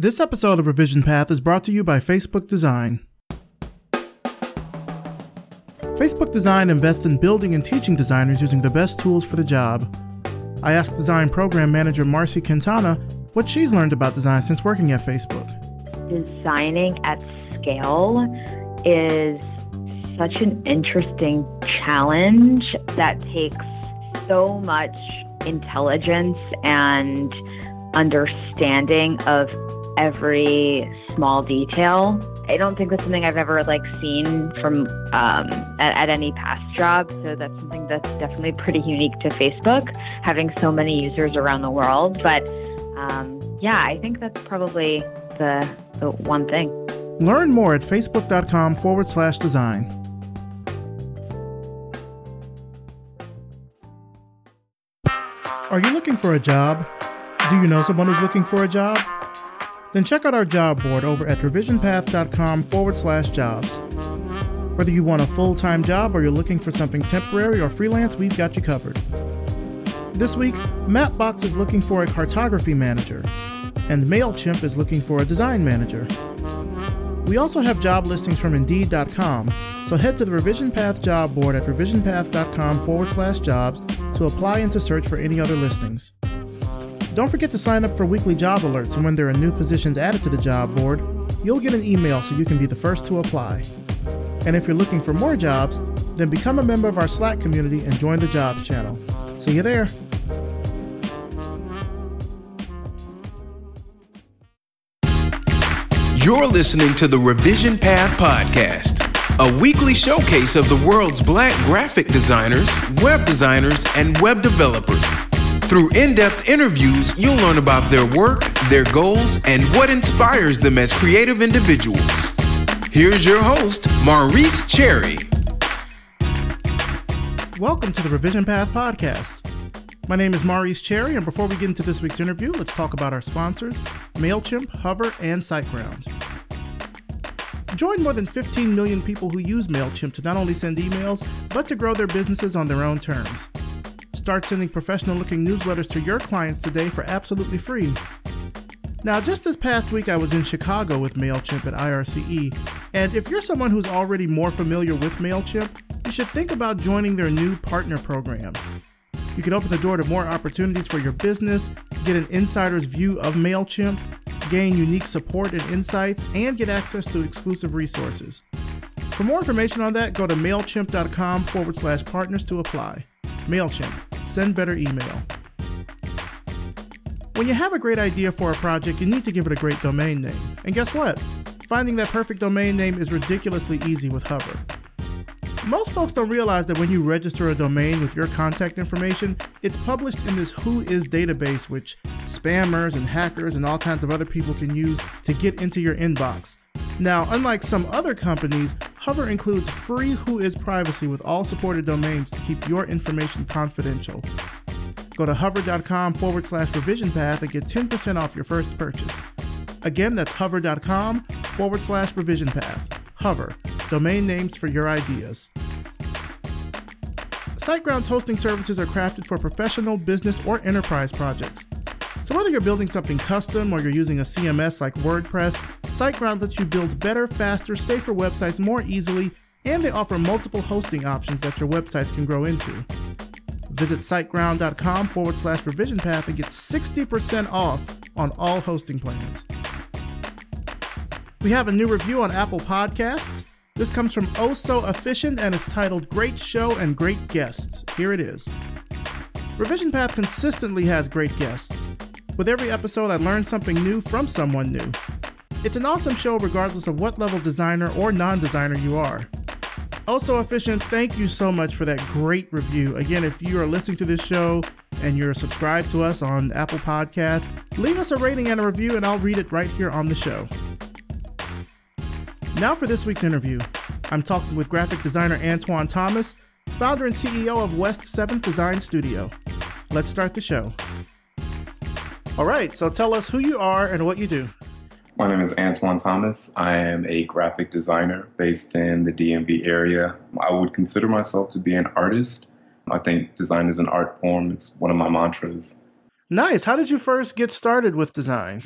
This episode of Revision Path is brought to you by Facebook Design. Facebook Design invests in building and teaching designers using the best tools for the job. I asked Design Program Manager Marcy Quintana what she's learned about design since working at Facebook. Designing at scale is such an interesting challenge that takes so much intelligence and understanding of every small detail. I don't think that's something I've ever like seen from um, at, at, any past job. So that's something that's definitely pretty unique to Facebook, having so many users around the world. But um, yeah, I think that's probably the, the one thing. Learn more at facebook.com forward slash design. Are you looking for a job? Do you know someone who's looking for a job? Then check out our job board over at revisionpath.com forward slash jobs. Whether you want a full time job or you're looking for something temporary or freelance, we've got you covered. This week, Mapbox is looking for a cartography manager, and MailChimp is looking for a design manager. We also have job listings from Indeed.com, so head to the Revision Path job board at revisionpath.com forward slash jobs to apply and to search for any other listings. Don't forget to sign up for weekly job alerts, and when there are new positions added to the job board, you'll get an email so you can be the first to apply. And if you're looking for more jobs, then become a member of our Slack community and join the jobs channel. See you there. You're listening to the Revision Path Podcast, a weekly showcase of the world's black graphic designers, web designers, and web developers. Through in depth interviews, you'll learn about their work, their goals, and what inspires them as creative individuals. Here's your host, Maurice Cherry. Welcome to the Revision Path Podcast. My name is Maurice Cherry, and before we get into this week's interview, let's talk about our sponsors MailChimp, Hover, and SiteGround. Join more than 15 million people who use MailChimp to not only send emails, but to grow their businesses on their own terms. Start sending professional looking newsletters to your clients today for absolutely free. Now, just this past week, I was in Chicago with MailChimp at IRCE, and if you're someone who's already more familiar with MailChimp, you should think about joining their new partner program. You can open the door to more opportunities for your business, get an insider's view of MailChimp, gain unique support and insights, and get access to exclusive resources. For more information on that, go to MailChimp.com forward slash partners to apply. MailChimp send better email. When you have a great idea for a project, you need to give it a great domain name. And guess what? Finding that perfect domain name is ridiculously easy with Hover. Most folks don't realize that when you register a domain with your contact information, it's published in this Whois database, which spammers and hackers and all kinds of other people can use to get into your inbox. Now, unlike some other companies, Hover includes free Whois privacy with all supported domains to keep your information confidential. Go to hover.com forward slash revision path and get 10% off your first purchase. Again, that's hover.com forward slash revision path. Hover, domain names for your ideas. SiteGround's hosting services are crafted for professional, business, or enterprise projects. So, whether you're building something custom or you're using a CMS like WordPress, SiteGround lets you build better, faster, safer websites more easily, and they offer multiple hosting options that your websites can grow into. Visit siteground.com forward slash revision path and get 60% off on all hosting plans. We have a new review on Apple Podcasts. This comes from Oh So Efficient and it's titled Great Show and Great Guests. Here it is. Revision Path consistently has great guests. With every episode, I learn something new from someone new. It's an awesome show regardless of what level designer or non designer you are. Also, Efficient, thank you so much for that great review. Again, if you are listening to this show and you're subscribed to us on Apple Podcasts, leave us a rating and a review, and I'll read it right here on the show. Now, for this week's interview, I'm talking with graphic designer Antoine Thomas, founder and CEO of West 7th Design Studio. Let's start the show. All right, so tell us who you are and what you do. My name is Antoine Thomas. I am a graphic designer based in the DMV area. I would consider myself to be an artist. I think design is an art form. It's one of my mantras. Nice. How did you first get started with design?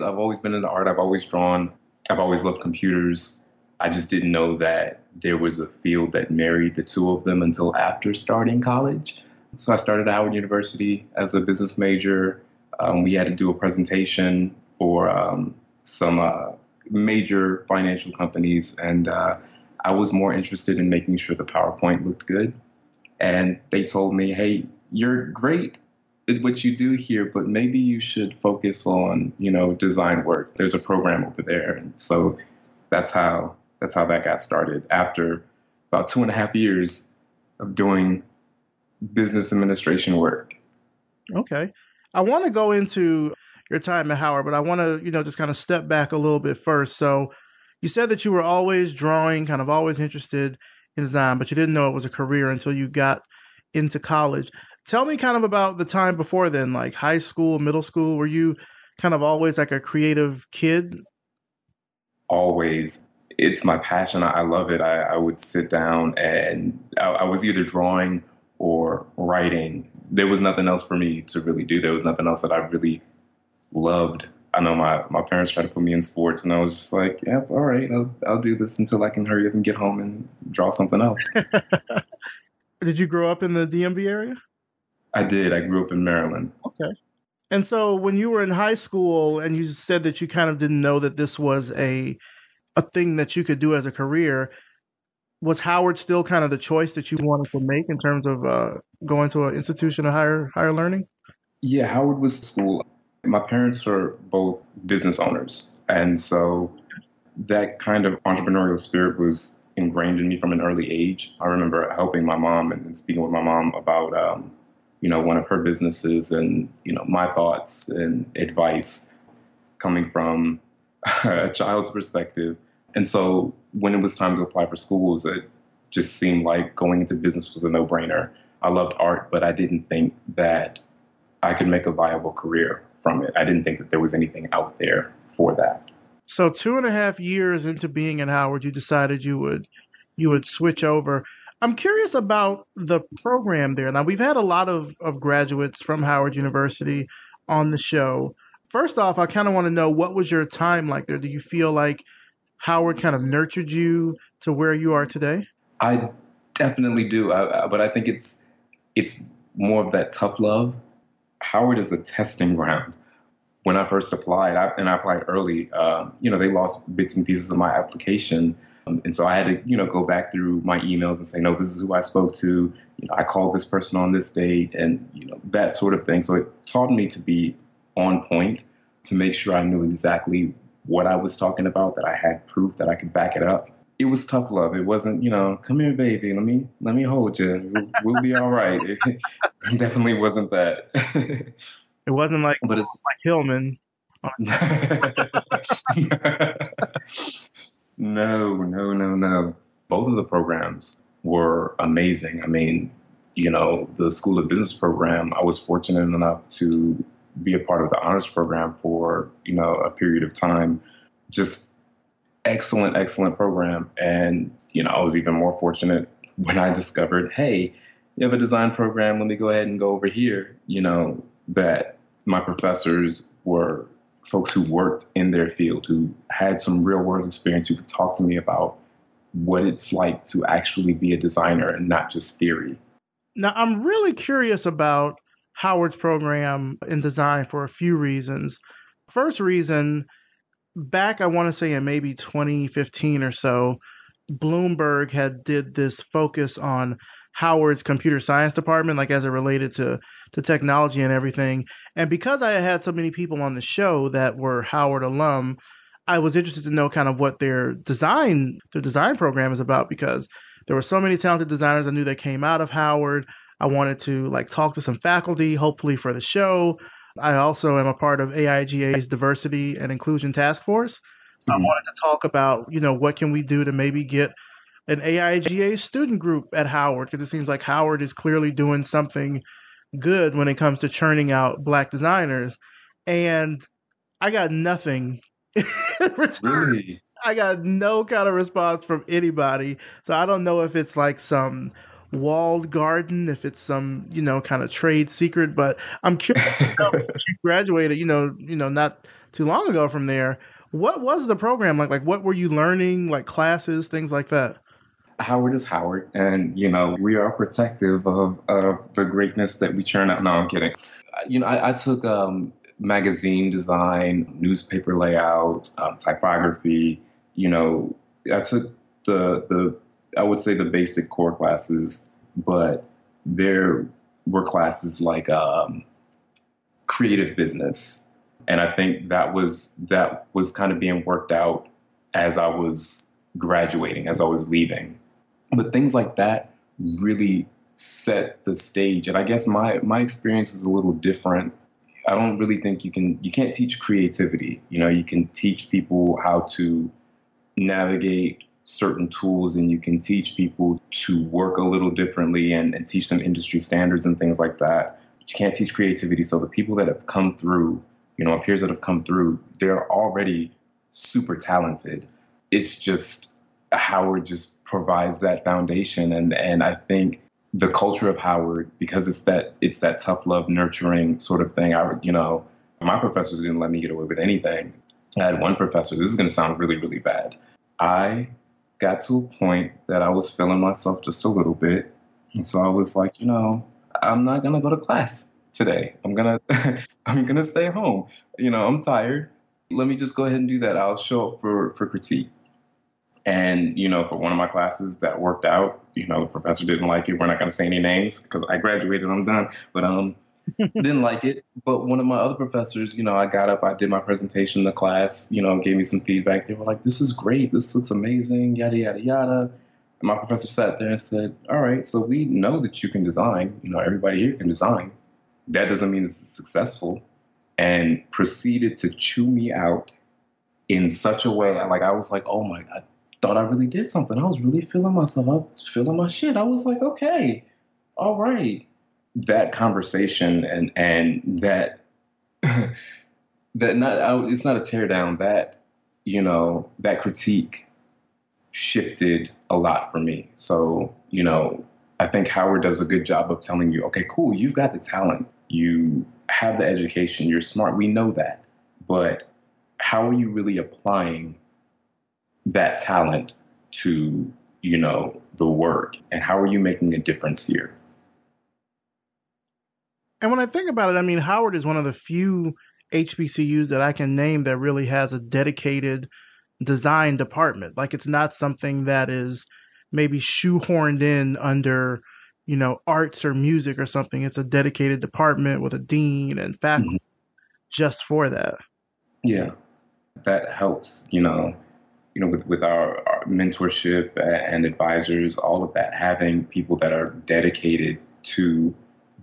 I've always been into art. I've always drawn. I've always loved computers. I just didn't know that there was a field that married the two of them until after starting college. So I started at Howard University as a business major. Um, we had to do a presentation for um, some uh, major financial companies, and uh, I was more interested in making sure the PowerPoint looked good. And they told me, hey, you're great at what you do here, but maybe you should focus on, you know, design work. There's a program over there. And so that's how that's how that got started. After about two and a half years of doing business administration work. Okay. I want to go into your time at Howard, but I want to, you know, just kind of step back a little bit first. So you said that you were always drawing, kind of always interested in design, but you didn't know it was a career until you got into college. Tell me kind of about the time before then, like high school, middle school. Were you kind of always like a creative kid? Always. It's my passion. I love it. I, I would sit down and I, I was either drawing or writing. There was nothing else for me to really do. There was nothing else that I really loved. I know my, my parents tried to put me in sports, and I was just like, yep, all right, I'll, I'll do this until I can hurry up and get home and draw something else. did you grow up in the DMV area? I did. I grew up in Maryland. Okay. And so when you were in high school and you said that you kind of didn't know that this was a a thing that you could do as a career, was Howard still kind of the choice that you wanted to make in terms of uh, going to an institution of higher higher learning? Yeah, Howard was the school. My parents are both business owners, and so that kind of entrepreneurial spirit was ingrained in me from an early age. I remember helping my mom and speaking with my mom about, um, you know, one of her businesses and you know my thoughts and advice coming from a child's perspective. And so when it was time to apply for schools, it just seemed like going into business was a no brainer. I loved art, but I didn't think that I could make a viable career from it. I didn't think that there was anything out there for that. So two and a half years into being at Howard, you decided you would you would switch over. I'm curious about the program there. Now we've had a lot of, of graduates from Howard University on the show. First off, I kind of want to know what was your time like there? Do you feel like Howard kind of nurtured you to where you are today? I definitely do, I, I, but I think it's it's more of that tough love. Howard is a testing ground. When I first applied, I, and I applied early, uh, you know, they lost bits and pieces of my application. Um, and so I had to, you know, go back through my emails and say, no, this is who I spoke to. You know, I called this person on this date and, you know, that sort of thing. So it taught me to be on point, to make sure I knew exactly what I was talking about, that I had proof that I could back it up. It was tough love. It wasn't, you know, come here, baby. Let me let me hold you. We'll, we'll be all right. It, it definitely wasn't that. it wasn't like, but it's like Hillman. no, no, no, no. Both of the programs were amazing. I mean, you know, the School of Business program, I was fortunate enough to be a part of the honors program for you know a period of time. Just excellent, excellent program. And you know, I was even more fortunate when I discovered, hey, you have a design program. Let me go ahead and go over here. You know that my professors were folks who worked in their field, who had some real world experience, who could talk to me about what it's like to actually be a designer and not just theory. Now, I'm really curious about Howard's program in design for a few reasons. First reason, back I want to say in maybe 2015 or so, Bloomberg had did this focus on Howard's computer science department, like as it related to to technology and everything. And because I had so many people on the show that were Howard alum, I was interested to know kind of what their design their design program is about because there were so many talented designers I knew that came out of Howard. I wanted to like talk to some faculty, hopefully for the show. I also am a part of AIGA's diversity and inclusion task force. So mm-hmm. I wanted to talk about, you know, what can we do to maybe get an AIGA student group at Howard because it seems like Howard is clearly doing something good when it comes to churning out black designers. And I got nothing Really? I got no kind of response from anybody. So I don't know if it's like some walled garden, if it's some, you know, kind of trade secret. But I'm curious, you, know, you graduated, you know, you know, not too long ago from there. What was the program like? Like, what were you learning? Like classes, things like that. Howard is Howard, and you know we are protective of, of the greatness that we churn out. No, I'm kidding. You know, I, I took um, magazine design, newspaper layout, um, typography. You know, I took the the I would say the basic core classes, but there were classes like um, creative business, and I think that was that was kind of being worked out as I was graduating, as I was leaving. But things like that really set the stage, and I guess my my experience is a little different. I don't really think you can you can't teach creativity. You know, you can teach people how to navigate certain tools and you can teach people to work a little differently and, and teach them industry standards and things like that. But you can't teach creativity. So the people that have come through, you know, peers that have come through, they're already super talented. It's just Howard just provides that foundation and and I think the culture of Howard, because it's that it's that tough love nurturing sort of thing. I you know, my professors didn't let me get away with anything. I had one professor, this is gonna sound really, really bad. I got to a point that I was feeling myself just a little bit. And so I was like, you know, I'm not gonna go to class today. I'm gonna I'm gonna stay home. You know, I'm tired. Let me just go ahead and do that. I'll show up for for critique. And you know, for one of my classes that worked out, you know, the professor didn't like it. We're not gonna say any names because I graduated. I'm done. But um, didn't like it. But one of my other professors, you know, I got up, I did my presentation in the class, you know, gave me some feedback. They were like, this is great. This looks amazing, yada, yada, yada. And my professor sat there and said, all right, so we know that you can design. You know, everybody here can design. That doesn't mean it's successful. And proceeded to chew me out in such a way. Like, I was like, oh my, God, thought I really did something. I was really feeling myself. I was feeling my shit. I was like, okay, all right that conversation and and that that not it's not a tear down that you know that critique shifted a lot for me. So you know i think howard does a good job of telling you okay cool you've got the talent. You have the education. You're smart. We know that. But how are you really applying that talent to you know the work? And how are you making a difference here and when I think about it, I mean, Howard is one of the few HBCUs that I can name that really has a dedicated design department. Like it's not something that is maybe shoehorned in under, you know, arts or music or something. It's a dedicated department with a dean and faculty mm-hmm. just for that. Yeah. That helps, you know, you know, with, with our, our mentorship and advisors, all of that, having people that are dedicated to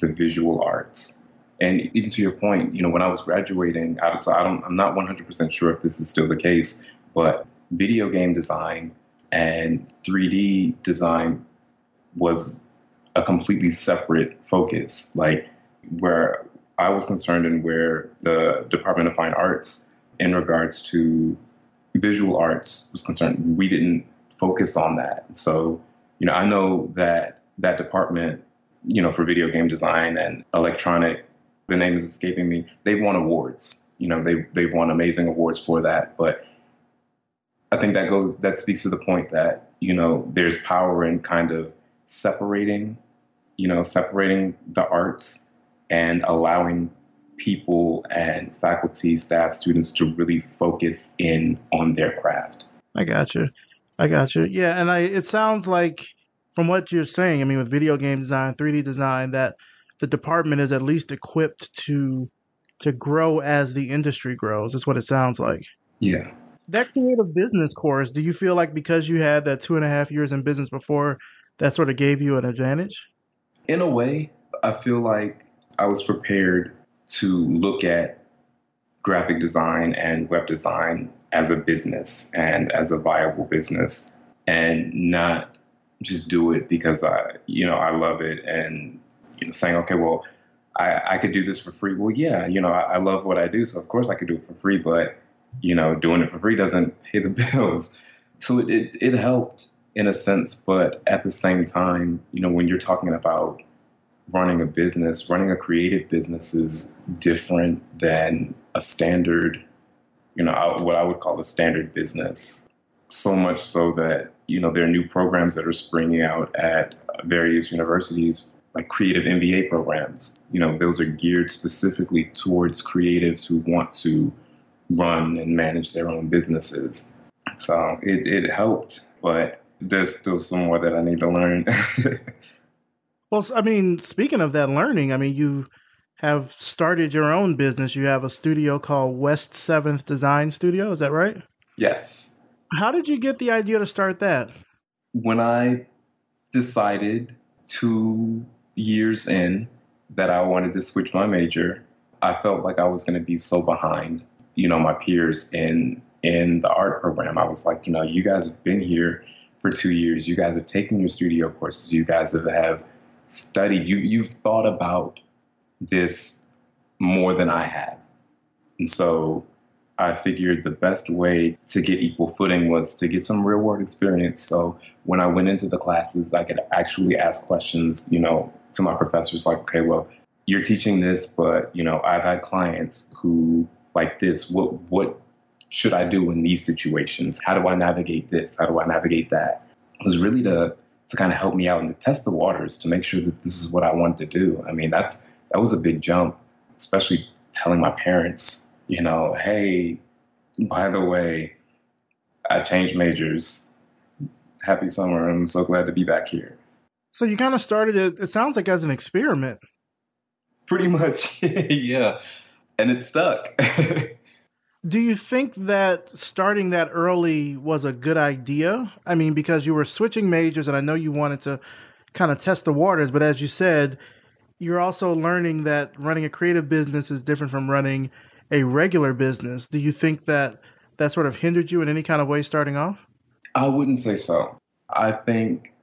the visual arts. And even to your point, you know, when I was graduating of, so I don't, I'm not 100% sure if this is still the case, but video game design and 3D design was a completely separate focus. Like where I was concerned and where the Department of Fine Arts, in regards to visual arts, was concerned, we didn't focus on that. So, you know, I know that that department you know, for video game design and electronic. The name is escaping me. They've won awards. You know, they they've won amazing awards for that. But I think that goes that speaks to the point that you know there's power in kind of separating, you know, separating the arts and allowing people and faculty, staff, students to really focus in on their craft. I got you. I got you. Yeah, and I it sounds like from what you're saying, I mean, with video game design, 3D design, that the department is at least equipped to to grow as the industry grows. That's what it sounds like. Yeah. That creative business course, do you feel like because you had that two and a half years in business before, that sort of gave you an advantage? In a way, I feel like I was prepared to look at graphic design and web design as a business and as a viable business and not just do it because I, you know, I love it and you know, saying, okay, well, I, I could do this for free. Well, yeah, you know, I, I love what I do, so of course I could do it for free. But you know, doing it for free doesn't pay the bills. So it, it, it helped in a sense, but at the same time, you know, when you're talking about running a business, running a creative business is different than a standard you know, uh, what I would call a standard business. So much so that, you know, there are new programs that are springing out at various universities, like creative MBA programs. You know, those are geared specifically towards creatives who want to run and manage their own businesses. So it, it helped, but there's still some more that I need to learn. well, I mean, speaking of that learning, I mean, you have started your own business. You have a studio called West Seventh Design Studio. Is that right? Yes. How did you get the idea to start that? When I decided two years in that I wanted to switch my major, I felt like I was going to be so behind, you know, my peers in in the art program. I was like, you know, you guys have been here for two years. You guys have taken your studio courses. You guys have, have studied. You you've thought about this more than I had. And so I figured the best way to get equal footing was to get some real world experience. So when I went into the classes, I could actually ask questions, you know, to my professors like, okay, well, you're teaching this, but you know, I've had clients who like this. What what should I do in these situations? How do I navigate this? How do I navigate that? It was really to to kind of help me out and to test the waters to make sure that this is what I wanted to do. I mean, that's that was a big jump, especially telling my parents, you know, hey, by the way, I changed majors. Happy summer. I'm so glad to be back here. So you kind of started it, it sounds like as an experiment. Pretty much, yeah. And it stuck. Do you think that starting that early was a good idea? I mean, because you were switching majors and I know you wanted to kind of test the waters, but as you said, you're also learning that running a creative business is different from running a regular business. Do you think that that sort of hindered you in any kind of way starting off? I wouldn't say so. I think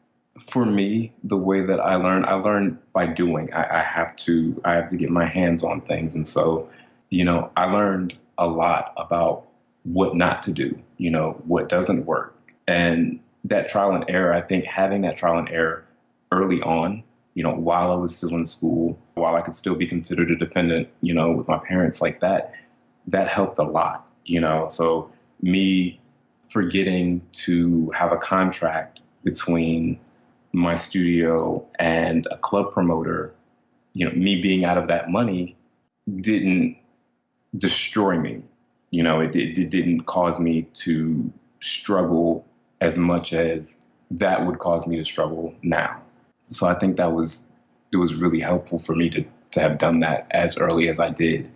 for me, the way that I learn, I learn by doing. I, I have to I have to get my hands on things. And so, you know, I learned a lot about what not to do, you know, what doesn't work. And that trial and error, I think having that trial and error early on you know, while I was still in school, while I could still be considered a dependent, you know, with my parents like that, that helped a lot, you know. So me forgetting to have a contract between my studio and a club promoter, you know, me being out of that money didn't destroy me. You know, it, it, it didn't cause me to struggle as much as that would cause me to struggle now. So I think that was it was really helpful for me to to have done that as early as I did.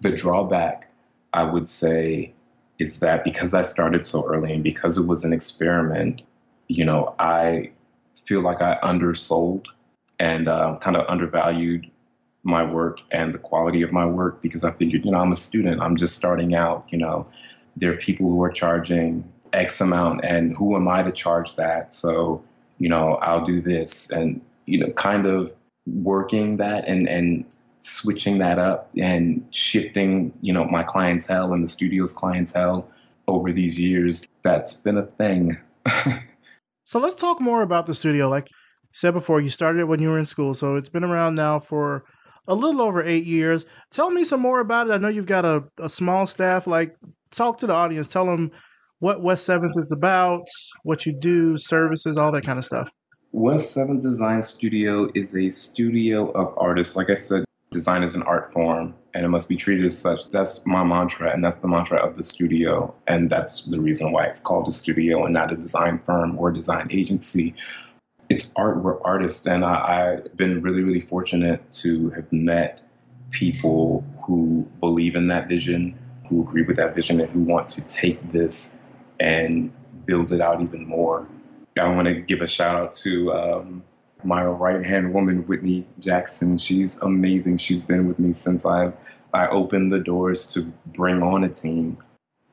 The drawback, I would say, is that because I started so early and because it was an experiment, you know, I feel like I undersold and uh, kind of undervalued my work and the quality of my work because I figured, you know, I'm a student, I'm just starting out, you know, there are people who are charging X amount, and who am I to charge that? So you know, I'll do this and, you know, kind of working that and, and switching that up and shifting, you know, my clientele and the studio's clientele over these years. That's been a thing. so let's talk more about the studio. Like you said before, you started it when you were in school. So it's been around now for a little over eight years. Tell me some more about it. I know you've got a, a small staff. Like, talk to the audience. Tell them what West Seventh is about, what you do, services, all that kind of stuff. West Seventh Design Studio is a studio of artists. Like I said, design is an art form and it must be treated as such. That's my mantra, and that's the mantra of the studio. And that's the reason why it's called a studio and not a design firm or design agency. It's art, we're artists. And I, I've been really, really fortunate to have met people who believe in that vision, who agree with that vision, and who want to take this and build it out even more. I want to give a shout out to um, my right hand woman, Whitney Jackson. She's amazing. She's been with me since I I opened the doors to bring on a team.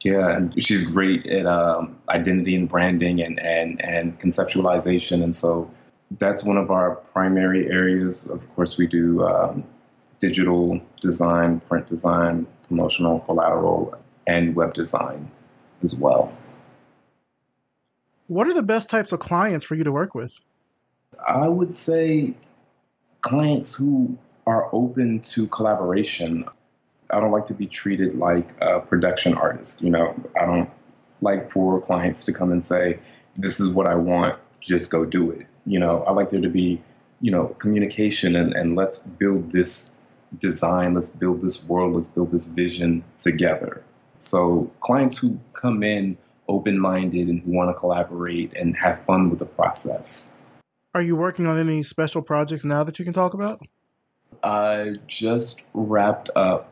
Yeah, and she's great at um, identity and branding and, and, and conceptualization. And so that's one of our primary areas. Of course, we do um, digital design, print design, promotional collateral, and web design as well. What are the best types of clients for you to work with? I would say clients who are open to collaboration. I don't like to be treated like a production artist. You know, I don't like for clients to come and say, "This is what I want. Just go do it." You know, I like there to be, you know, communication and, and let's build this design, let's build this world, let's build this vision together. So clients who come in open-minded and who want to collaborate and have fun with the process. Are you working on any special projects now that you can talk about? I just wrapped up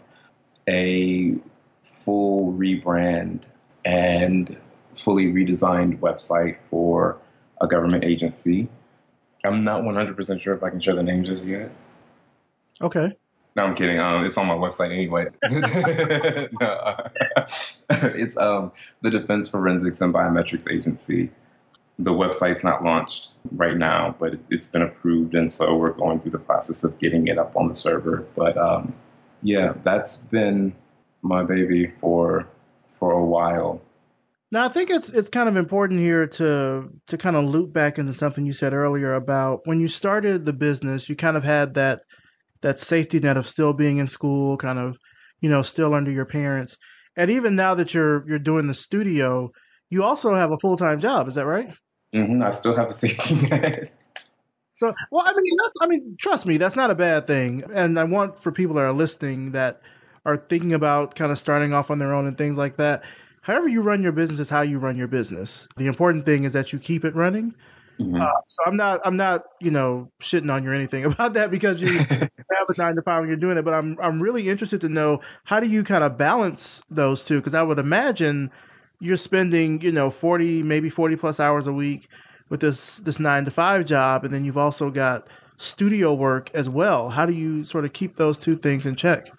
a full rebrand and fully redesigned website for a government agency. I'm not 100% sure if I can share the name just yet. Okay. No, I'm kidding. Um, it's on my website anyway. uh, it's um, the Defense Forensics and Biometrics Agency. The website's not launched right now, but it's been approved, and so we're going through the process of getting it up on the server. But um, yeah, that's been my baby for for a while. Now, I think it's it's kind of important here to to kind of loop back into something you said earlier about when you started the business, you kind of had that that safety net of still being in school, kind of, you know, still under your parents. And even now that you're you're doing the studio, you also have a full time job. Is that right? Mm-hmm. I still have a safety net. So, well, I mean, that's, I mean, trust me, that's not a bad thing. And I want for people that are listening that are thinking about kind of starting off on their own and things like that. However, you run your business is how you run your business. The important thing is that you keep it running. Mm-hmm. Uh, so I'm not, I'm not, you know, shitting on you or anything about that because you have a nine to five when you're doing it. But I'm, I'm really interested to know how do you kind of balance those two? Because I would imagine you're spending, you know, 40, maybe 40 plus hours a week with this this nine to five job, and then you've also got studio work as well. How do you sort of keep those two things in check?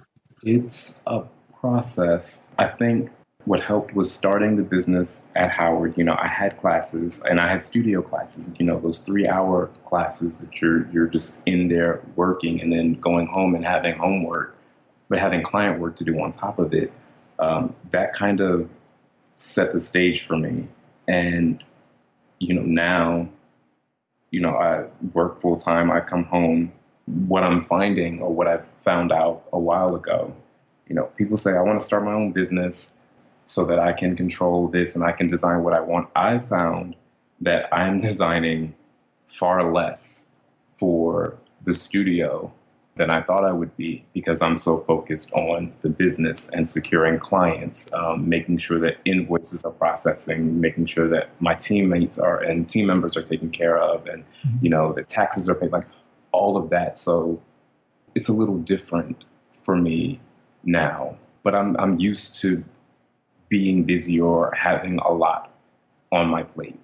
It's a process. I think what helped was starting the business at Howard. You know, I had classes and I had studio classes. You know, those three-hour classes that you're you're just in there working and then going home and having homework, but having client work to do on top of it. Um, that kind of set the stage for me. And you know, now, you know, I work full time, I come home. What I'm finding or what I found out a while ago, you know, people say, I want to start my own business so that I can control this and I can design what I want. I found that I'm designing far less for the studio than I thought I would be because I'm so focused on the business and securing clients, um, making sure that invoices are processing, making sure that my teammates are and team members are taken care of, and mm-hmm. you know the taxes are paid, like all of that. So it's a little different for me now, but I'm I'm used to being busy or having a lot on my plate.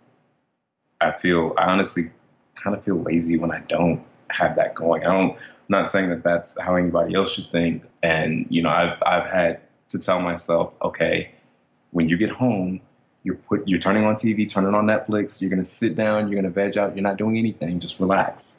I feel I honestly kind of feel lazy when I don't have that going. I don't not saying that that's how anybody else should think. And you know, I've I've had to tell myself, okay, when you get home, you're put you're turning on TV, turning on Netflix. You're gonna sit down, you're gonna veg out. You're not doing anything. Just relax.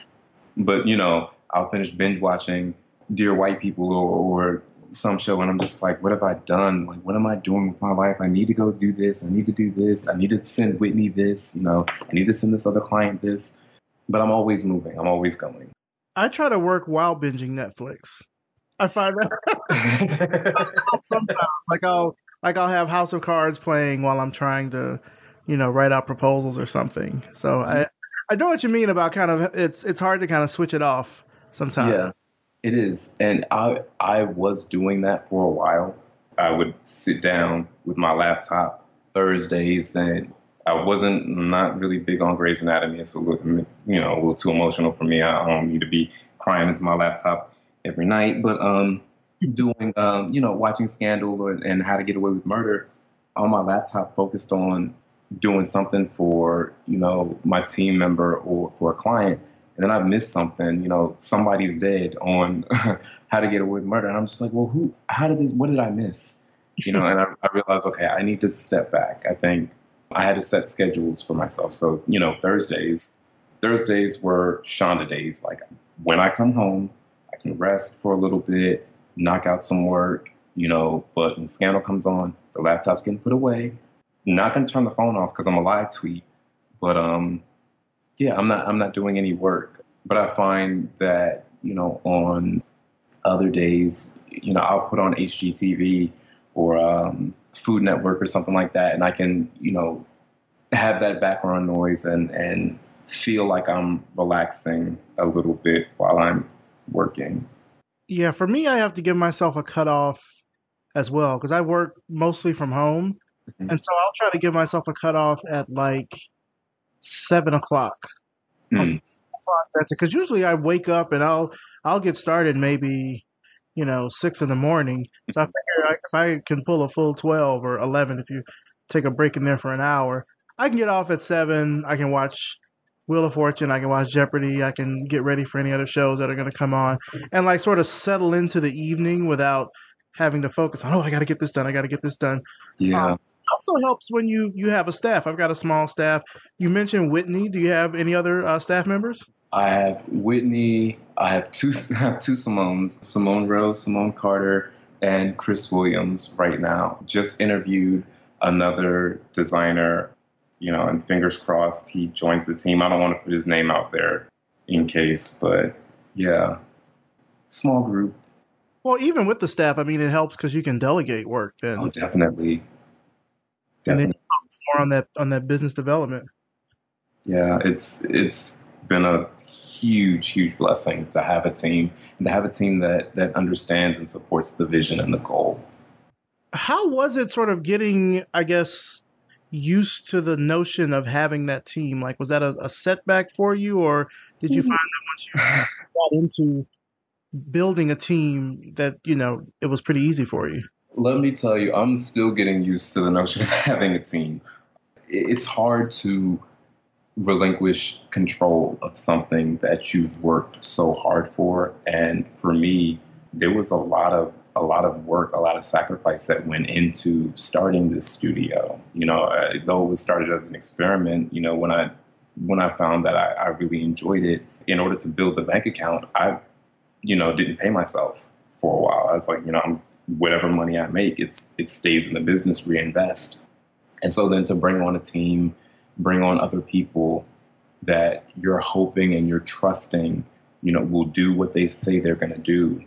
but you know, I'll finish binge watching Dear White People or, or some show and I'm just like, what have I done? Like, what am I doing with my life? I need to go do this. I need to do this. I need to send Whitney this. You know, I need to send this other client this. But I'm always moving. I'm always going. I try to work while binging Netflix. I find that sometimes, like I'll like I'll have House of Cards playing while I'm trying to, you know, write out proposals or something. So mm-hmm. I I know what you mean about kind of it's it's hard to kind of switch it off sometimes. Yeah, it is, and I I was doing that for a while. I would sit down with my laptop Thursdays and I wasn't not really big on Grey's Anatomy. It's a little, you know, a little too emotional for me. I don't need to be crying into my laptop every night. But um, doing, um, you know, watching Scandal or, and How to Get Away with Murder on my laptop, focused on doing something for, you know, my team member or for a client. And then I've missed something, you know, somebody's dead on How to Get Away with Murder, and I'm just like, well, who? How did this? What did I miss? You know, and I, I realized, okay, I need to step back. I think I had to set schedules for myself. So, you know, Thursdays, Thursdays were Shonda days. Like when I come home, I can rest for a little bit, knock out some work, you know, but when Scandal comes on, the laptop's getting put away. Not gonna turn the phone off because I'm a live tweet. But um yeah, I'm not I'm not doing any work. But I find that, you know, on other days, you know, I'll put on HGTV or um, Food Network or something like that, and I can, you know, have that background noise and and feel like I'm relaxing a little bit while I'm working. Yeah, for me, I have to give myself a cutoff as well because I work mostly from home, mm-hmm. and so I'll try to give myself a cutoff at like seven o'clock. Mm. That's it. Because usually I wake up and I'll I'll get started maybe you know six in the morning. So I figure if I can pull a full twelve or eleven, if you take a break in there for an hour, I can get off at seven. I can watch Wheel of Fortune. I can watch Jeopardy. I can get ready for any other shows that are going to come on, and like sort of settle into the evening without having to focus on. Oh, I got to get this done. I got to get this done. Yeah. Um, also helps when you you have a staff. I've got a small staff. You mentioned Whitney. Do you have any other uh, staff members? I have Whitney. I have two I have two Simones, Simone Rose, Simone Carter, and Chris Williams. Right now, just interviewed another designer. You know, and fingers crossed he joins the team. I don't want to put his name out there in case, but yeah, small group. Well, even with the staff, I mean, it helps because you can delegate work. Then, oh, definitely. Definitely. And then more on that on that business development. Yeah, it's it's been a huge, huge blessing to have a team and to have a team that that understands and supports the vision and the goal. How was it sort of getting, I guess, used to the notion of having that team? Like, was that a, a setback for you, or did you mm-hmm. find that once you got into building a team that you know it was pretty easy for you? Let me tell you, I'm still getting used to the notion of having a team. It's hard to relinquish control of something that you've worked so hard for. And for me, there was a lot of a lot of work, a lot of sacrifice that went into starting this studio. You know, uh, though it was started as an experiment, you know, when I when I found that I, I really enjoyed it, in order to build the bank account, I, you know, didn't pay myself for a while. I was like, you know, I'm, whatever money I make, it's it stays in the business, reinvest. And so then to bring on a team bring on other people that you're hoping and you're trusting, you know, will do what they say they're going to do.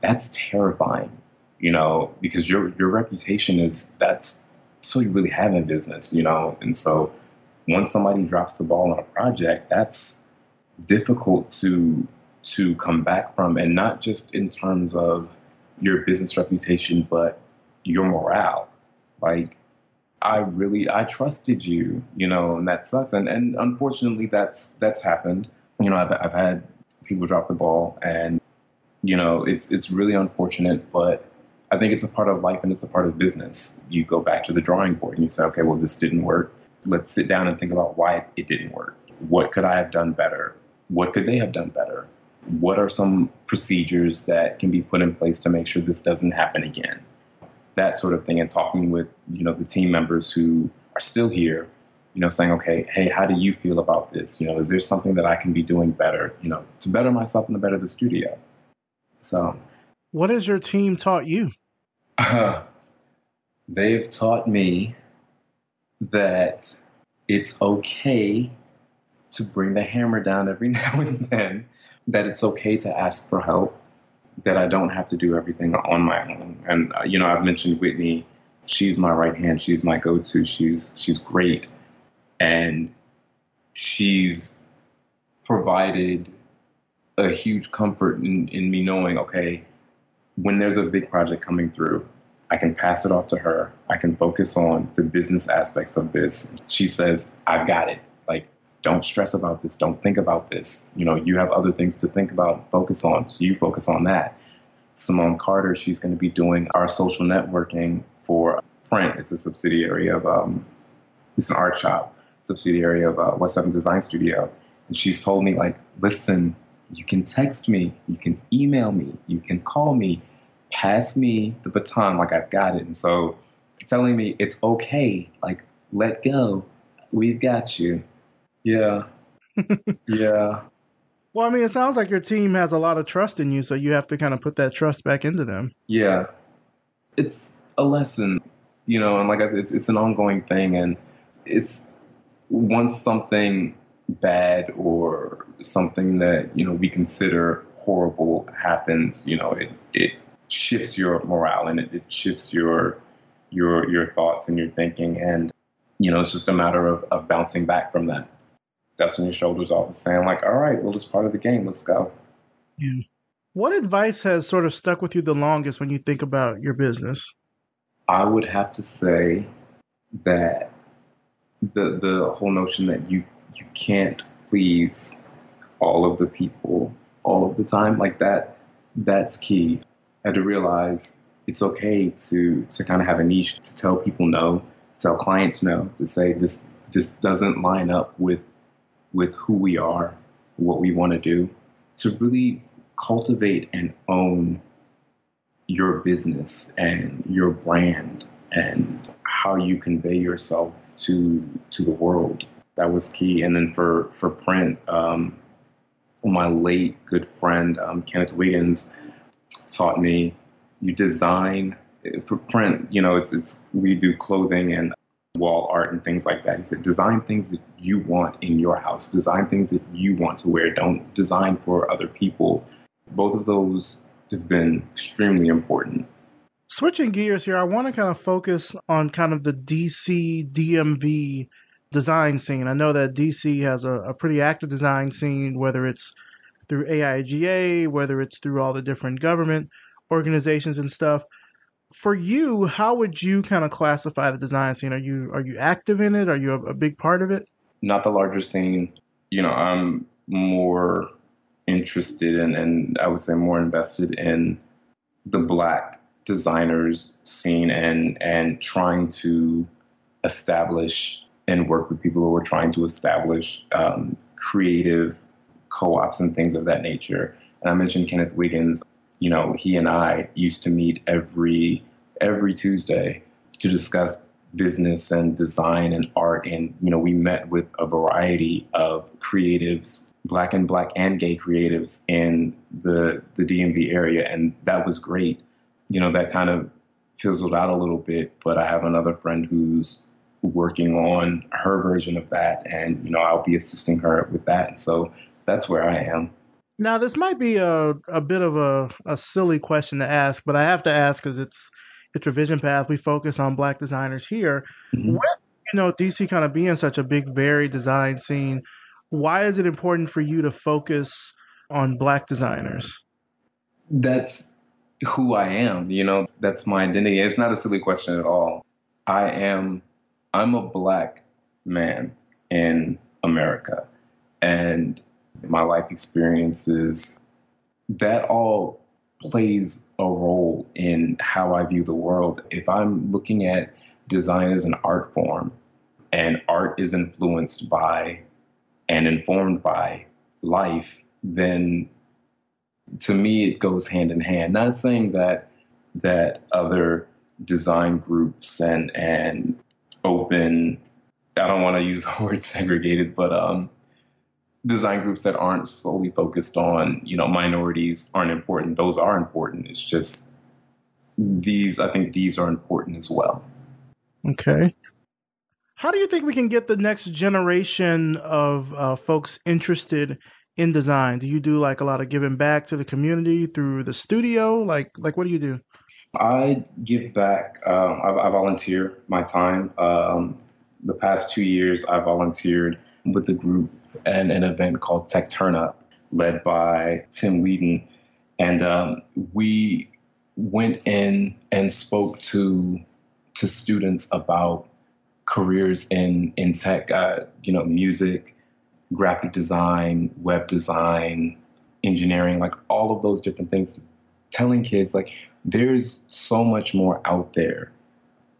That's terrifying, you know, because your your reputation is that's so you really have in business, you know, and so once somebody drops the ball on a project, that's difficult to to come back from, and not just in terms of your business reputation, but your morale. Like I really I trusted you, you know, and that sucks. And and unfortunately, that's that's happened. You know, I've I've had people drop the ball, and you know, it's it's really unfortunate, but I think it's a part of life and it's a part of business. You go back to the drawing board and you say, okay, well, this didn't work. Let's sit down and think about why it didn't work. What could I have done better? What could they have done better? What are some procedures that can be put in place to make sure this doesn't happen again? that sort of thing and talking with you know the team members who are still here you know saying okay hey how do you feel about this? You know is there something that i can be doing better you know to better myself and to better the studio? So what has your team taught you? Uh, they've taught me that it's okay to bring the hammer down every now and then that it's okay to ask for help that I don't have to do everything on my own. And uh, you know, I've mentioned Whitney. She's my right hand. She's my go-to. She's she's great, and she's provided a huge comfort in, in me knowing, okay, when there's a big project coming through, I can pass it off to her. I can focus on the business aspects of this. She says, I've got it don't stress about this. Don't think about this. You know, you have other things to think about, focus on. So you focus on that. Simone Carter, she's going to be doing our social networking for PRNT. It's a subsidiary of, um, it's an art shop, subsidiary of uh, West Seven Design Studio. And she's told me, like, listen, you can text me, you can email me, you can call me, pass me the baton like I've got it. And so telling me it's okay, like, let go, we've got you. Yeah. yeah. Well, I mean, it sounds like your team has a lot of trust in you, so you have to kind of put that trust back into them. Yeah. It's a lesson, you know, and like I said, it's, it's an ongoing thing. And it's once something bad or something that you know we consider horrible happens, you know, it it shifts your morale and it, it shifts your your your thoughts and your thinking, and you know, it's just a matter of, of bouncing back from that. Dusting your shoulders off and saying like, all right, well, it's part of the game. Let's go. Yeah. What advice has sort of stuck with you the longest when you think about your business? I would have to say that the the whole notion that you you can't please all of the people all of the time like that that's key I had to realize it's okay to to kind of have a niche to tell people no to tell clients no to say this this doesn't line up with with who we are what we want to do to really cultivate and own your business and your brand and how you convey yourself to to the world. That was key. And then for for PRNT, um, my late good friend um, Kenneth Wiggins taught me you design for print. You know, it's it's we do clothing and wall art and things like that. He said, design things that you want in your house. Design things that you want to wear. Don't design for other people. Both of those have been extremely important. Switching gears here, I want to kind of focus on kind of the DC DMV design scene. I know that DC has a, a pretty active design scene, whether it's through AIGA, whether it's through all the different government organizations and stuff. For you, how would you kind of classify the design scene? Are you are you active in it? Are you a, a big part of it? Not the larger scene. You know, I'm more interested in, and I would say more invested in the black designers scene and and trying to establish and work with people who are trying to establish um, creative co-ops and things of that nature. And I mentioned Kenneth Wiggins. You know, he and I used to meet every every Tuesday to discuss business and design and art. And you know, we met with a variety of creatives, black and black and gay creatives in the the DMV area, and that was great you know, that kind of fizzled out a little bit. But I have another friend who's working on her version of that, and you know, I'll be assisting her with that. So that's where I am. Now, this might be a, a bit of a, a silly question to ask, but I have to ask because it's it's Revision Path. We focus on black designers here. Mm-hmm. With you know DC kind of being such a big, varied design scene, why is it important for you to focus on black designers? That's who I am. You know, that's my identity. It's not a silly question at all. I am, I'm a black man in America. And my life experiences, that all plays a role in how I view the world. If I'm looking at design as an art form, and art is influenced by and informed by life, then to me it goes hand in hand. Not saying that that other design groups and and open I don't want to use the word segregated, but um, design groups that aren't solely focused on you know minorities aren't important. Those are important. It's just these I think these are important as well. Okay. How do you think we can get the next generation of uh, folks interested in design? Do you do like a lot of giving back to the community through the studio? Like, like what do you do? I give back. Um, I, I, volunteer my time. Um, the past two years, I volunteered with a group and an event called Tech Turn Up, led by Tim Wheaton, and um, we went in and spoke to to students about careers in in tech. Uh, you know, music, graphic design, web design, engineering, like all of those different things, telling kids like there's so much more out there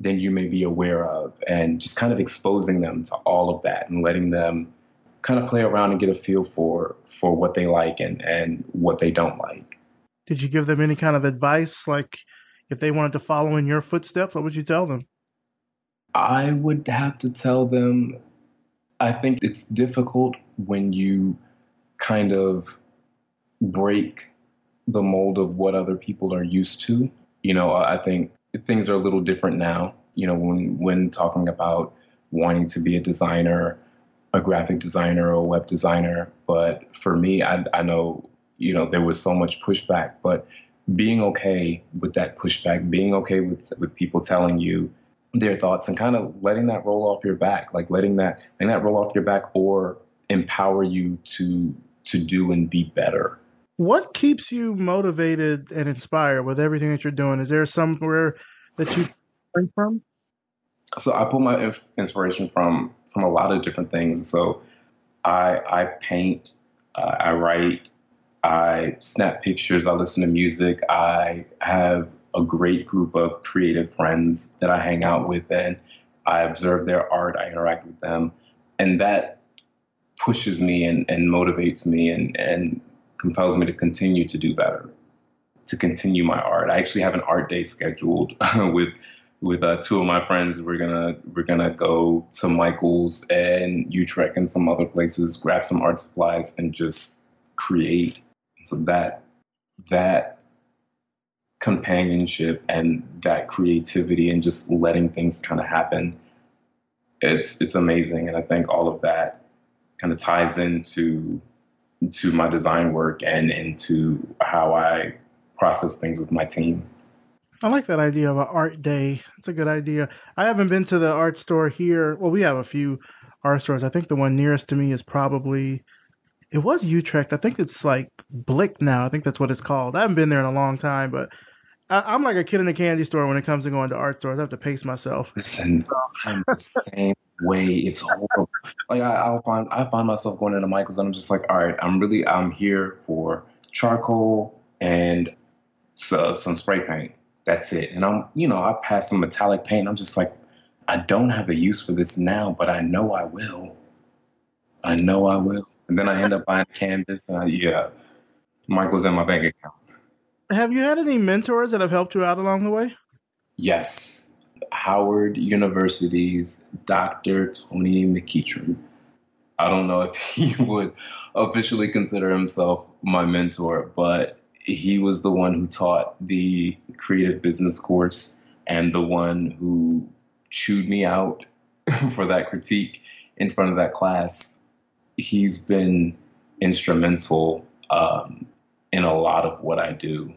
than you may be aware of, and just kind of exposing them to all of that and letting them kind of play around and get a feel for for what they like and and what they don't like. Did you give them any kind of advice, like if they wanted to follow in your footsteps? What would you tell them? I would have to tell them I think it's difficult when you kind of break the mold of what other people are used to. You know, I think things are a little different now. You know, when when talking about wanting to be a designer, a graphic designer or a web designer. But for me, I, I know, you know, there was so much pushback, but being okay with that pushback, being okay with, with people telling you their thoughts and kind of letting that roll off your back, like letting that, letting that roll off your back or empower you to, to do and be better. What keeps you motivated and inspired with everything that you're doing? Is there somewhere that you bring from? So I pull my inspiration from from a lot of different things. So I I paint, uh, I write, I snap pictures, I listen to music. I have a great group of creative friends that I hang out with, and I observe their art. I interact with them, and that pushes me and, and motivates me and and compels me to continue to do better, to continue my art. I actually have an art day scheduled with with uh, two of my friends. We're gonna we're gonna go to Michael's and Utrecht and some other places, grab some art supplies, and just create. So that that companionship and that creativity and just letting things kind of happen, it's it's amazing. And I think all of that kind of ties into to my design work and into how I process things with my team. I like that idea of an art day. It's a good idea. I haven't been to the art store here. Well, we have a few art stores. I think the one nearest to me is probably it was Utrecht. I think it's like Blick now. I think that's what it's called. I haven't been there in a long time, but I, am like a kid in a candy store when it comes to going to art stores. I have to pace myself. Listen, I'm the same way. It's horrible. Like I, will find I find myself going into Michael's and I'm just like, all right, I'm really I'm here for charcoal and so, some spray paint that's it. And I'm, you know, I pass some metallic paint. I'm just like, I don't have a use for this now, but I know I will. I know I will. And then I end up buying canvas, and I, yeah, Michael's in my bank account. Have you had any mentors that have helped you out along the way? Yes. Howard University's Dr. Tony McEachern. I don't know if he would officially consider himself my mentor, but he was the one who taught the creative business course and the one who chewed me out for that critique in front of that class. He's been instrumental um, in a lot of what I do.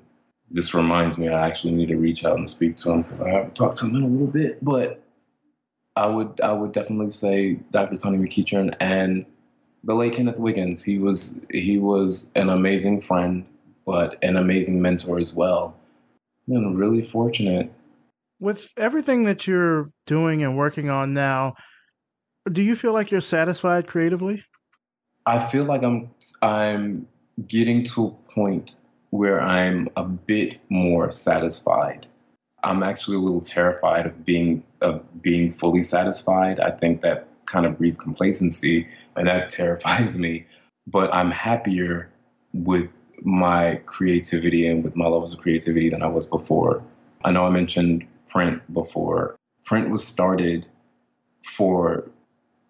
This reminds me I actually need to reach out and speak to him because I haven't talked to him in a little bit. But I would I would definitely say Dr. Tony McEachern and the late Kenneth Wiggins. He was he was an amazing friend but an amazing mentor as well. I'm really fortunate. With everything that you're doing and working on now, do you feel like you're satisfied creatively? I feel like I'm I'm getting to a point where I'm a bit more satisfied. I'm actually a little terrified of being of being fully satisfied. I think that kind of breeds complacency and that terrifies me. But I'm happier with my creativity and with my levels of creativity than I was before. I know I mentioned PRNT before. PRNT was started for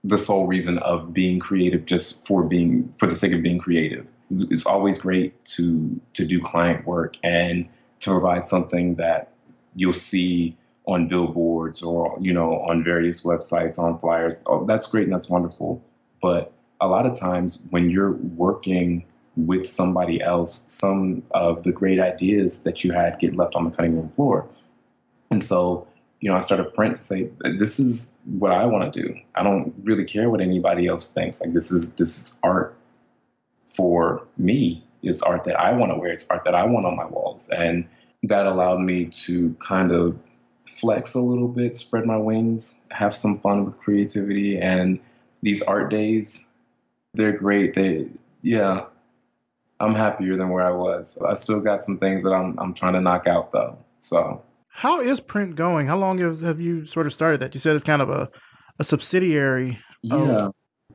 the sole reason of being creative just for being for the sake of being creative. It's always great to to do client work and to provide something that you'll see on billboards or you know on various websites on flyers. Oh, that's great and that's wonderful. But a lot of times when you're working with somebody else, some of the great ideas that you had get left on the cutting room floor. And so, you know, I started PRNT to say, this is what I want to do. I don't really care what anybody else thinks. Like this is this is art for me. It's art that I want to wear. It's art that I want on my walls. And that allowed me to kind of flex a little bit, spread my wings, have some fun with creativity. And these art days, they're great. They yeah, I'm happier than where I was. I still got some things that I'm I'm trying to knock out though. So how is PRNT going? How long have, have you sort of started that? You said it's kind of a, a subsidiary. Yeah,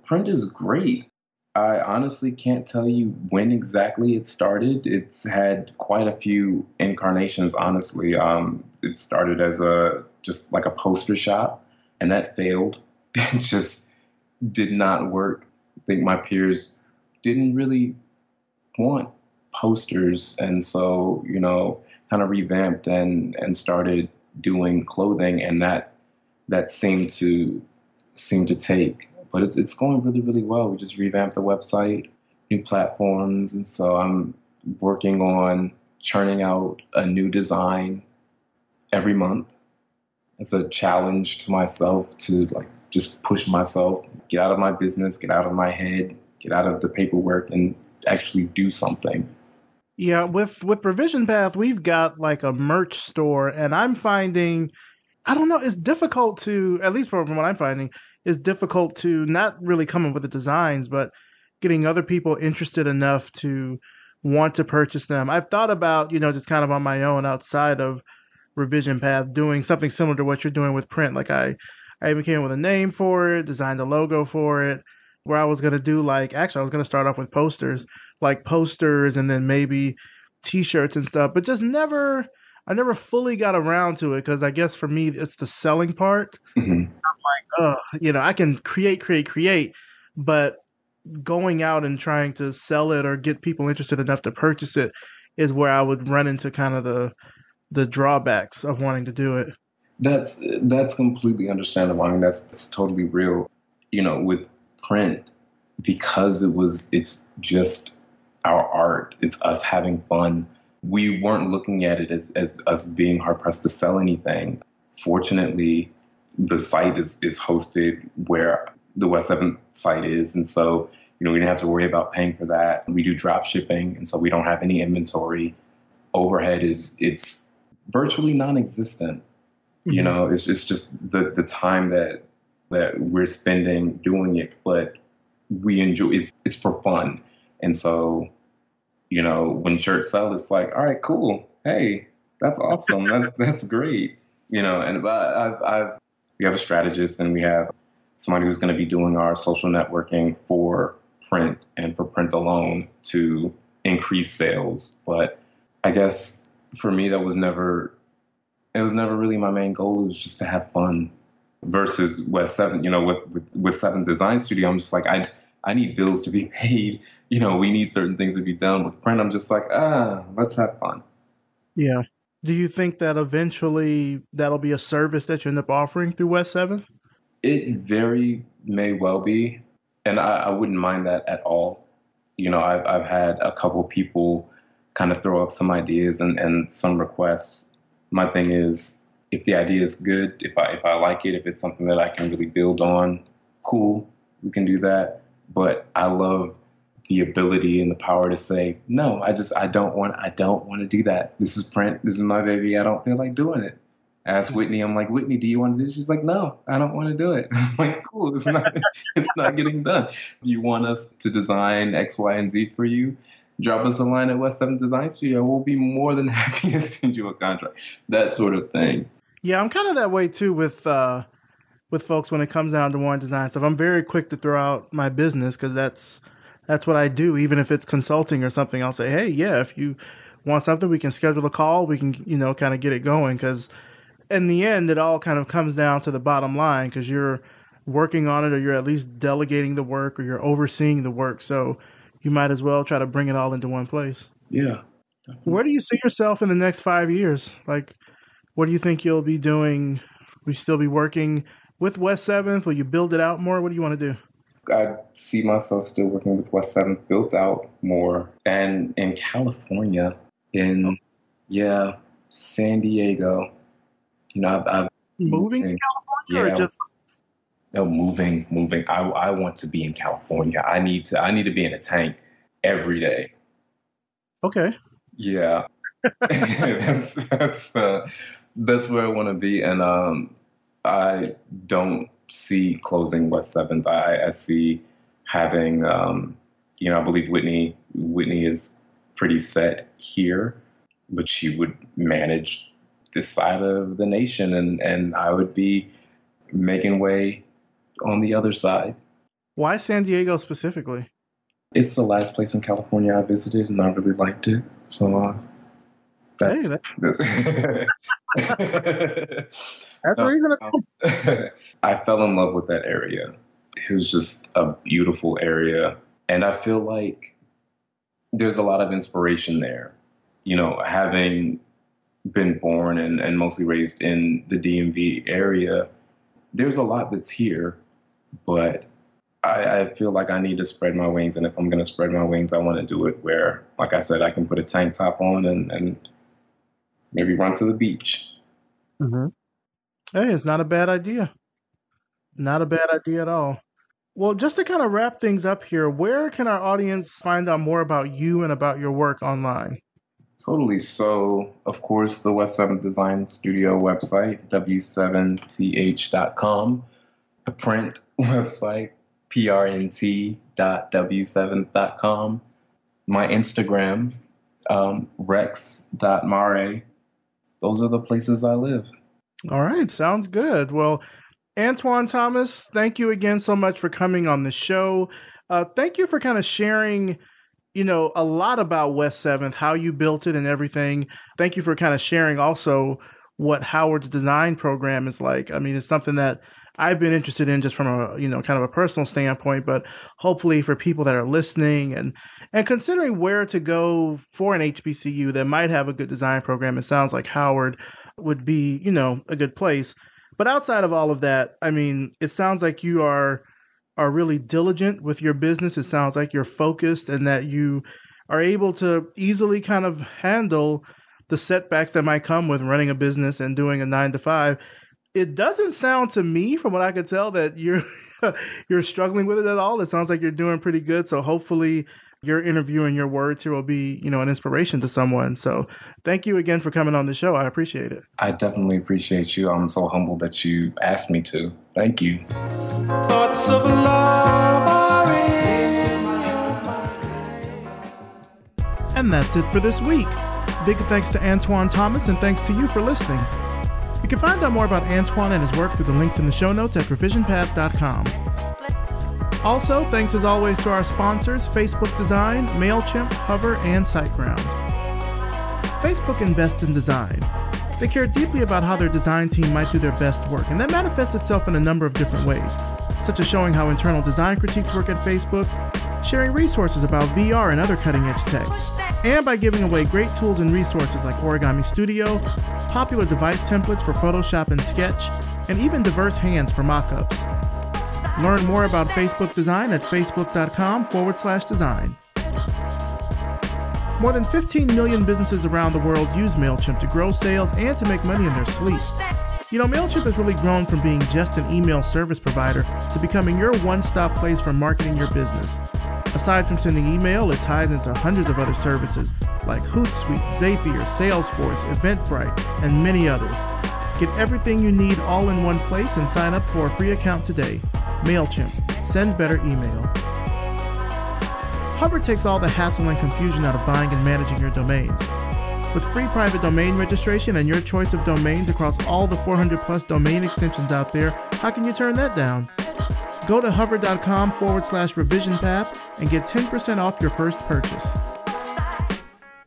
PRNT is great. I honestly can't tell you when exactly it started. It's had quite a few incarnations, honestly. Um, it started as a just like a poster shop, and that failed. it just did not work. I think my peers didn't really want posters, and so you know, kind of revamped and and started doing clothing, and that that seemed to seemed to take. but it's it's going really really well. We just revamped the website, new platforms, and so I'm working on churning out a new design every month. It's a challenge to myself to like just push myself, get out of my business, get out of my head, get out of the paperwork, and actually do something. Yeah, with with Revision Path, we've got like a merch store, and I'm finding, I don't know, it's difficult to, at least from what I'm finding, it's difficult to not really come up with the designs, but getting other people interested enough to want to purchase them. I've thought about, you know, just kind of on my own outside of Revision Path, doing something similar to what you're doing with PRNT. Like I, I even came up with a name for it, designed a logo for it, where I was gonna do like, actually, I was gonna start off with posters like posters and then maybe t-shirts and stuff, but just never I never fully got around to it because I guess for me it's the selling part. Mm-hmm. I'm like, oh, you know, I can create, create, create, but going out and trying to sell it or get people interested enough to purchase it is where I would run into kind of the the drawbacks of wanting to do it. That's that's completely understandable. I mean, that's that's totally real. You know, with PRNT, because it was it's just our art. It's us having fun. We weren't looking at it as, as us being hard pressed to sell anything. Fortunately, the site is, is hosted where the West 7 site is. And so, you know, we didn't have to worry about paying for that. We do drop shipping, and so we don't have any inventory. Overhead is it's virtually non-existent. Mm-hmm. You know, it's, it's just the, the time that that we're spending doing it, but we enjoy it's, it's for fun and so, you know, when shirts sell, it's like, all right, cool. Hey, that's awesome. that's that's great. You know, and I've, I've we have a strategist and we have somebody who's going to be doing our social networking for PRNT and for PRNT alone to increase sales. But I guess for me, that was never it was never really my main goal. It was just to have fun. Versus West Seven, you know, with with, with Seven Design Studio, I'm just like I I need bills to be paid. You know, we need certain things to be done with PRNT. I'm just like, ah, let's have fun. Yeah. Do you think that eventually that'll be a service that you end up offering through West 7th? It very may well be. And I, I wouldn't mind that at all. You know, I've, I've had a couple people kind of throw up some ideas and, and some requests. My thing is, if the idea is good, if I, if I like it, if it's something that I can really build on, cool, we can do that but I love the ability and the power to say, no, I just I don't want I don't want to do that. This is PRNT. This is my baby. I don't feel like doing it. Ask Whitney. I'm like, Whitney, do you want to do this? She's like, no, I don't want to do it. I'm like, cool. It's not it's not getting done. Do You want us to design X, Y, and Z for you? Drop us a line at West Seven Design Studio. We'll be more than happy to send you a contract. That sort of thing. Yeah, I'm kind of that way too with uh with folks when it comes down to one design stuff. I'm very quick to throw out my business because that's that's what I do. Even if it's consulting or something, I'll say, hey, yeah, if you want something, we can schedule a call. We can, you know, kind of get it going because in the end, it all kind of comes down to the bottom line because you're working on it or you're at least delegating the work or you're overseeing the work. So you might as well try to bring it all into one place. Yeah. Where do you see yourself in the next five years? Like, what do you think you'll be doing? Will you still be working with West Seventh? Will you build it out more? What do you want to do? I see myself still working with West Seventh, built out more, and in California, in yeah, San Diego. You know, I've, I've moving to California, yeah, or just no moving, moving. I I want to be in California. I need to. I need to be in a tank every day. Okay. Yeah, that's that's uh, that's where I want to be, and um, I don't see closing West Seventh. I, I see having, um, you know, I believe Whitney Whitney is pretty set here, but she would manage this side of the nation, and and I would be making way on the other side. Why San Diego specifically? It's the last place in California I visited, and I really liked it. So uh, that's, hey, that's, that's where you're gonna I fell in love with that area. It was just a beautiful area. And I feel like there's a lot of inspiration there. You know, having been born and, and mostly raised in the DMV area, there's a lot that's here, but I, I, feel like I need to spread my wings, and if I'm going to spread my wings, I want to do it where, like I said, I can put a tank top on and, and maybe run to the beach. Mm-hmm. Hey, it's not a bad idea. Not a bad idea at all. Well, just to kind of wrap things up here, where can our audience find out more about you and about your work online? Totally. So, of course, the West 7th Design Studio website, w7th.com, the PRNT website, prnt.w7th.com, my Instagram, um, rex.mare. Those are the places I live. All right, sounds good. Well, Antoine Thomas, thank you again so much for coming on the show. Uh, thank you for kind of sharing, you know, a lot about West Seventh, how you built it, and everything. Thank you for kind of sharing also what Howard's design program is like. I mean, it's something that I've been interested in just from a you know kind of a personal standpoint, but hopefully for people that are listening and and considering where to go for an HBCU that might have a good design program, it sounds like Howard would be you know a good place. But outside of all of that, I mean, it sounds like you are are really diligent with your business. It sounds like you're focused and that you are able to easily kind of handle the setbacks that might come with running a business and doing a 9 to 5. It doesn't sound to me from what I could tell that you're you're struggling with it at all. It sounds like you're doing pretty good. So hopefully your interview and your words here will be, you know, an inspiration to someone. So thank you again for coming on the show. I appreciate it. I definitely appreciate you. I'm so humbled that you asked me to. Thank you. Thoughts of love are in And that's it for this week. Big thanks to Antoine Thomas and thanks to you for listening. You can find out more about Antoine and his work through the links in the show notes at revisionpath.com. Also, thanks as always to our sponsors Facebook Design, MailChimp, Hover, and SiteGround. Facebook invests in design. They care deeply about how their design team might do their best work, and that manifests itself in a number of different ways, such as showing how internal design critiques work at Facebook, sharing resources about VR and other cutting edge tech, and by giving away great tools and resources like Origami Studio, popular device templates for Photoshop and Sketch, and even diverse hands for mockups. Learn more about Facebook design at facebook.com forward slash design. More than 15 million businesses around the world use MailChimp to grow sales and to make money in their sleep. You know, MailChimp has really grown from being just an email service provider to becoming your one stop place for marketing your business. Aside from sending email, it ties into hundreds of other services like Hootsuite, Zapier, Salesforce, Eventbrite, and many others. Get everything you need all in one place and sign up for a free account today. MailChimp. Send better email. Hover takes all the hassle and confusion out of buying and managing your domains. With free private domain registration and your choice of domains across all the 400 plus domain extensions out there, how can you turn that down? Go to hover.com forward slash revision path and get 10% off your first purchase.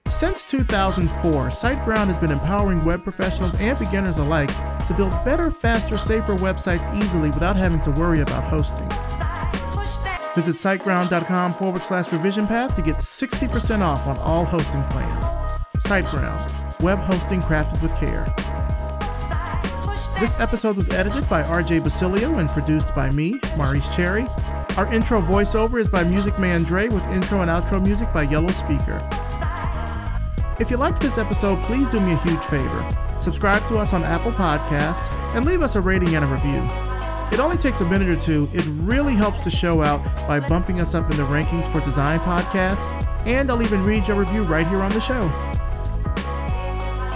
Since 2004, SiteGround has been empowering web professionals and beginners alike to build better, faster, safer websites easily without having to worry about hosting. Visit siteground.com forward slash revision path to get 60% off on all hosting plans. SiteGround, web hosting crafted with care. This episode was edited by RJ Basilio and produced by me, Maurice Cherry. Our intro voiceover is by Music Man Dre with intro and outro music by Yellow Speaker. If you liked this episode, please do me a huge favor. Subscribe to us on Apple Podcasts and leave us a rating and a review. It only takes a minute or two. It really helps the show out by bumping us up in the rankings for design podcasts, and I'll even read your review right here on the show.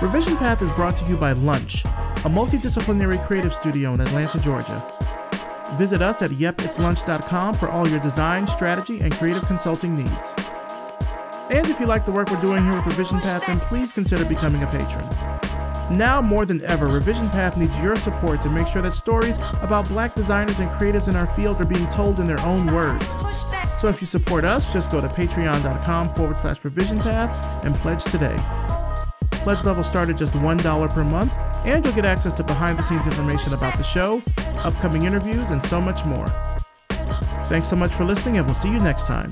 Revision Path is brought to you by Lunch, a multidisciplinary creative studio in Atlanta, Georgia. Visit us at yepitslunch.com for all your design, strategy, and creative consulting needs. And if you like the work we're doing here with Revision Path, then please consider becoming a patron. Now more than ever, Revision Path needs your support to make sure that stories about black designers and creatives in our field are being told in their own words. So if you support us, just go to patreon.com forward slash revision path and pledge today. Pledge level start at just $1 per month, and you'll get access to behind the scenes information about the show, upcoming interviews, and so much more. Thanks so much for listening, and we'll see you next time.